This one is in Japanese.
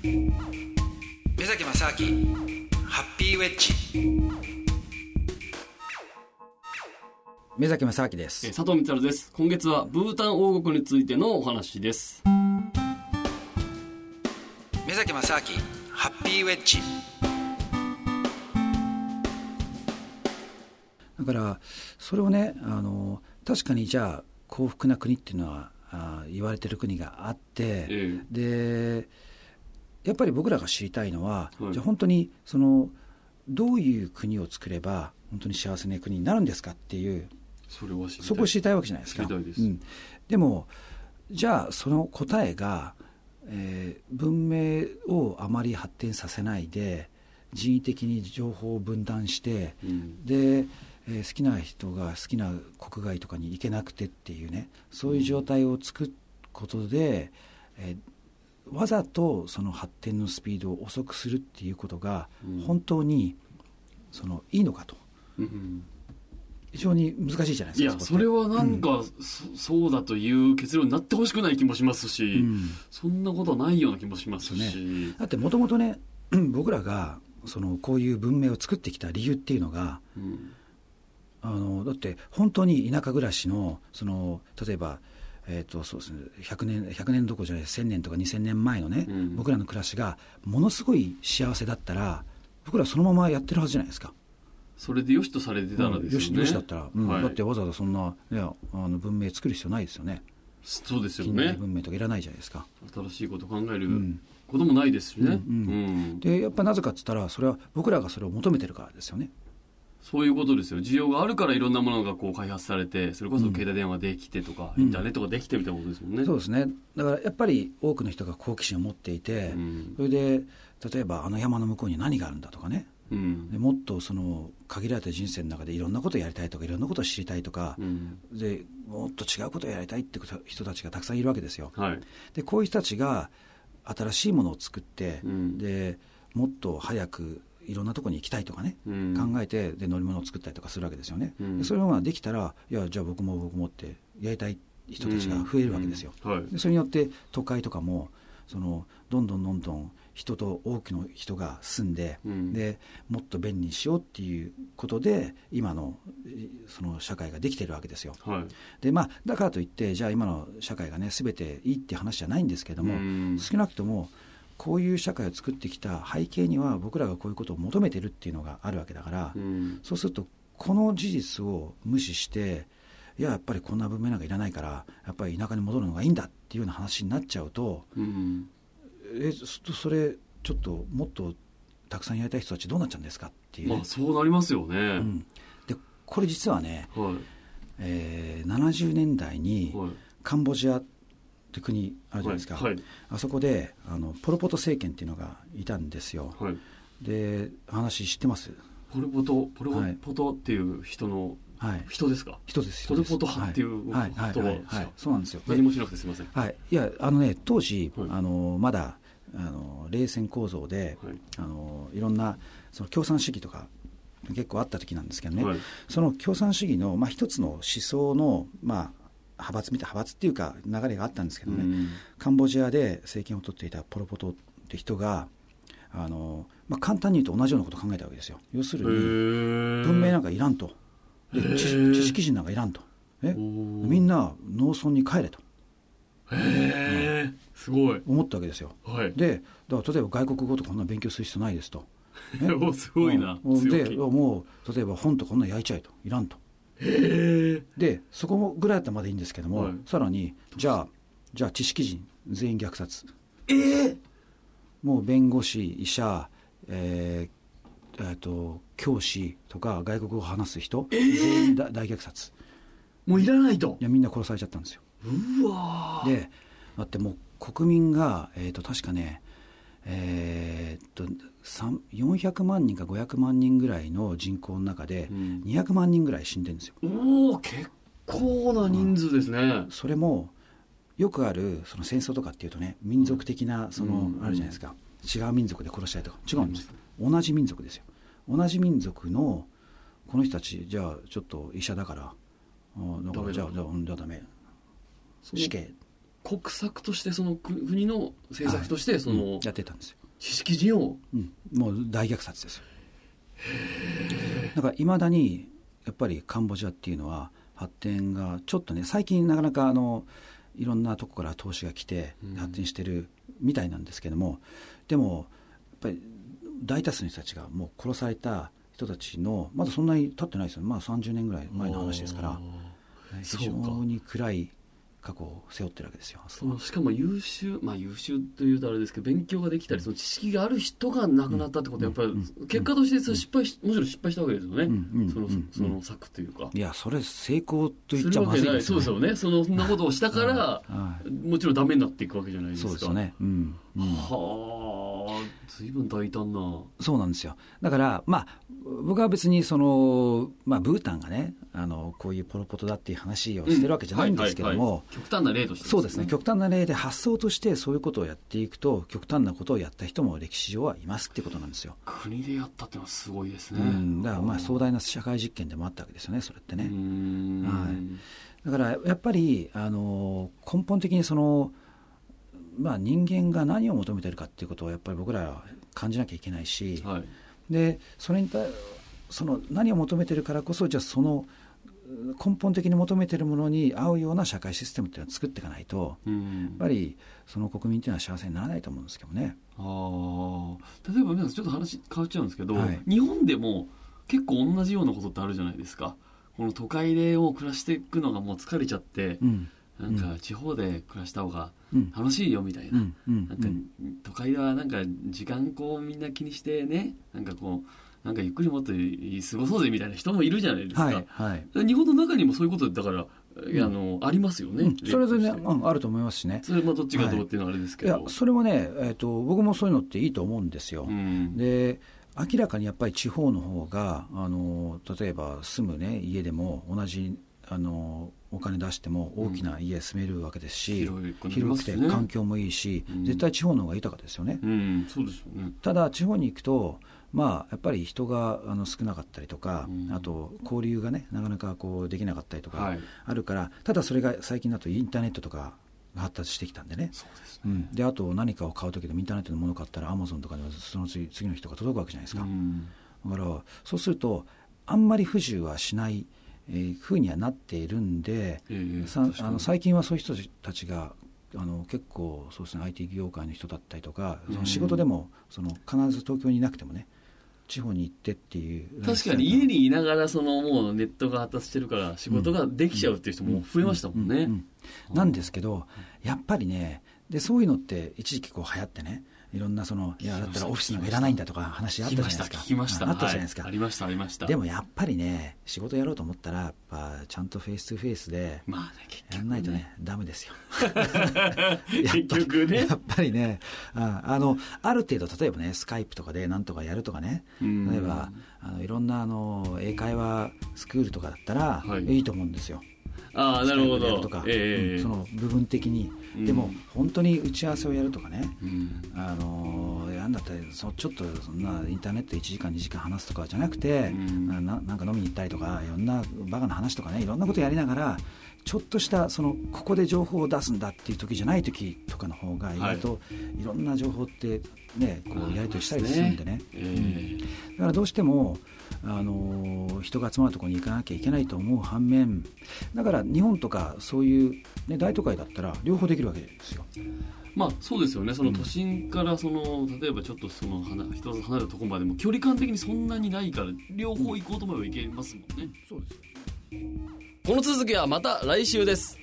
目崎正明ハッピーウェッジ。目崎正明です。佐藤光です。今月はブータン王国についてのお話です。目崎正明ハッピーウェッジ。だからそれをねあの確かにじゃあ幸福な国っていうのはあ言われてる国があって、ええ、でやっぱり僕らが知りたいのは、はい、じゃあ本当にそのどういう国を作れば本当に幸せな国になるんですかっていうそれはそこを知りたいわけじゃないですか。でうん、でもじゃあその答えが、えー、文明をあまり発展させないで人為的に情報を分断して、うん、で、えー、好きな人が好きな国外とかに行けなくてっていうねそういう状態を作ることで、えー、わざとその発展のスピードを遅くするっていうことが本当にそのいいのかと。うん非常に難しいじゃないですか。いや、それはなんか、うん、そ、そうだという結論になってほしくない気もしますし、うん、そんなことはないような気もしますし。ね、だってもともとね、僕らがそのこういう文明を作ってきた理由っていうのが、うん、あのだって本当に田舎暮らしのその例えばえーとそうですね、100年 ,100 年どころじゃない1000年とか2000年前のね、うん、僕らの暮らしがものすごい幸せだったら僕らそのままやってるはずじゃないですか。それでよしとされてたらですよね、うん、よしよしだったら、うん。はい、だってわざわざそんな、ね、あの文明作る必要ないですよね。そうですよね。文明とかいらないじゃないですか。新しいこと考えることもないですしね、でやっぱなぜかっつったらそれは僕らがそれを求めてるからですよねそういうことですよ。需要があるからいろんなものがこう開発されてそれこそ携帯電話できてとか、インターネットができてみたいなことですもんね。そうですね。だからやっぱり多くの人が好奇心を持っていて、それで例えばあの山の向こうに何があるんだとかね。うん、でもっとその限られた人生の中でいろんなことをやりたいとかいろんなことを知りたいとか、うん、でもっと違うことをやりたいって人たちがたくさんいるわけですよ。はい、でこういう人たちが新しいものを作って、うん、でもっと早くいろんなところに行きたいとかね、考えてで乗り物を作ったりとかするわけですよね。ういうのができたらいやじゃあ僕も僕もってやりたい人たちが増えるわけですよ。はい、でそれによって都会とかもそのどんどんどんどん人と多くの人が住んでうん、でもっと便利にしようっていうことで今のその社会ができてるわけですよ。はい、でまあ、だからといってじゃあ今の社会がね全ていいって話じゃないんですけども、うん、少なくともこういう社会を作ってきた背景には僕らがこういうことを求めてるっていうのがあるわけだから、うん、そうするとこの事実を無視していややっぱりこんな文明なんかいらないからやっぱり田舎に戻るのがいいんだっていうような話になっちゃうと、うん、えそれちょっともっとたくさんやりたい人たちどうなっちゃうんですかっていう、ね、まあ、そうなりますよね、うん、でこれ実はね、はい。えー、70年代にカンボジアって国あるじゃないですか、はいはい、あそこであのポル・ポト政権っていうのがいたんですよ、はい、で話知ってます？ポル・ポトポル・ポトっていう人の、はい、人ですか？人ですポル・ポト派っていうはい。はい、そうなんですよ。何もしなくてすみません。はい。いやあのね当時、あのまだあの冷戦構造で、はい、あのいろんなその共産主義とか結構あった時なんですけどね、はい、その共産主義の、まあ、一つの思想の、まあ、派閥みたい派閥っていうか流れがあったんですけどね、うん、カンボジアで政権を取っていたポロ・ポトって人があの、まあ、簡単に言うと同じようなことを考えたわけですよ。要するに文明なんかいらんと。知識人なんかいらんと。え？みんな農村に帰れと。へえ、すごい。思ったわけですよ、はい、でだから例えば外国語とかこんな勉強する必要ないですと、ね、おすごいな、うん、でもう例えば本とこんな焼いちゃえと。いらんとでそこぐらいだったらまだいいんですけども、はい、さらにじゃあじゃあ知識人全員虐殺。ええー、もう弁護士医者えー、えー、と教師とか外国語を話す人、えー、全員大虐殺。もういらないと。いやみんな殺されちゃったんですよ。うわでだってもう国民が、えー、と確かねえー、っと400万人か500万人ぐらいの人口の中で200万人ぐらい死んでるんですよ、うん、おお結構な人数ですね、うん、それもよくあるその戦争とかっていうとね民族的なその、あるじゃないですか。違う民族で殺したりとか。違うんです。同じ民族ですよ。同じ民族のこの人たちじゃあちょっと医者だからだからじゃあじゃあダメ。死刑国策としてその国の政策としてその、はいうん、やってたんですよ。知識人を、うん、もう大虐殺ですよ。だからいまだにやっぱりカンボジアっていうのは発展がちょっとね最近なかなかあのいろんなとこから投資が来て発展してるみたいなんですけども、うん、でもやっぱり大多数の人たちがもう殺された人たちのまだそんなに経ってないですよ。まあ30年ぐらい前の話ですから非常に暗い過去を背負ってるわけですよそのしかも優秀まあ優秀というとあれですけど勉強ができたりその知識がある人が亡くなったってことはやっぱり結果として失敗しもちろん失敗したわけですよね、そのその策というか。いやそれ成功と言っちゃまずいですよね。そうですよね。そんなことをしたからもちろんダメになっていくわけじゃないですか。そうですよね、はあ随分大胆な。そうなんですよ。だからまあ僕は別にその、まあ、ブータンがねあのこういうポロポトだっていう話をしてるわけじゃないんですけども、極端な例として、ね、そうですね。極端な例で発想としてそういうことをやっていくと極端なことをやった人も歴史上はいますっていうことなんですよ。国でやったってのはすごいですね、うん、だからまあ壮大な社会実験でもあったわけですよねそれってね、はい、だからやっぱりあの根本的にそのまあ、人間が何を求めてるかっていうことをやっぱり僕らは感じなきゃいけないし、はい、でそれに対その何を求めてるからこそじゃあその根本的に求めてるものに合うような社会システムっていうのを作っていかないと、うん、やっぱりその国民っていうのは幸せにならないと思うんですけどね。あ例えば皆さんちょっと話変わっちゃうんですけど、はい、日本でも結構同じようなことってあるじゃないですか。この都会でを暮らしていくのがもう疲れちゃって、うん、なんか地方で暮らした方が楽しいよみたいな,、なんか都会ではなんか時間こうみんな気にしてねなんかこうなんかゆっくりもっと過ごそうぜみたいな人もいるじゃないですか、はいはい、日本の中にもそういうことだからいやあの、ありますよね、うん、それは全然、うん、あると思いますしね。それまあどっちがどうっていうのはあれですけど、はい、それもね、えーと、僕もそういうのっていいと思うんですよ、うん、で明らかにやっぱり地方の方があの例えば住む、ね、家でも同じあのお金出しても大きな家住めるわけですし、うん、広くて環境もいいし、うん、絶対地方の方が豊かですよね。うん、そうですよね。ただ地方に行くとまあ、やっぱり人があの少なかったりとか、あと交流がねなかなかこうできなかったりとかあるから、はい、ただそれが最近だとインターネットとかが発達してきたんでね。ですね、うん、であと何かを買う時でもインターネットのもの買ったらアマゾンとかではその次次の人が届くわけじゃないですか、だからそうするとあんまり不自由はしないえー、ふうにはなっているんで、えー、さあの最近はそういう人たちがあの結構そうですね IT 業界の人だったりとかその仕事でもその必ず東京にいなくてもね地方に行ってっていう確かに家にいながらそのもうネットが発達してるから仕事ができちゃうっていう人も増えましたもんね。なんですけどやっぱりねでそういうのって一時期こう流行ってねいろんなそのいやだったらオフィスなんかいらないんだとか話あったじゃないですか。聞きましたあったじゃないですか、ありましたありました。でもやっぱりね仕事やろうと思ったらやっぱちゃんとフェイス2フェイスでやらないとね、ダメですよ。結局ね。やっぱりねああのある程度例えばねスカイプとかでなんとかやるとかね例えばあのいろんなあの英会話スクールとかだったら、はい、いいと思うんですよああなるほど。とか、えー、うん、その部分的に、うん、でも本当に打ち合わせをやるとかね、うん、あのやんだったらそちょっとそんなインターネット1時間2時間話すとかじゃなくて、うん、ななんか飲みに行ったりとかいろんなバカな話とかねいろんなことやりながらちょっとしたそのここで情報を出すんだっていう時じゃない時とかの方が意外とい。ろんな情報ってねこうやり取りしたりするんでね、ねえー、だからどうしてもあの人が集まるところに行かなきゃいけないと思う反面だから日本とかそういう、ね、大都会だったら両方できるわけですよ。まあそうですよね。その都心からその、例えばちょっとその一つ離れたところまでも距離感的にそんなにないから両方行こうと思えば行けますもんね。そうですこの続きはまた来週です。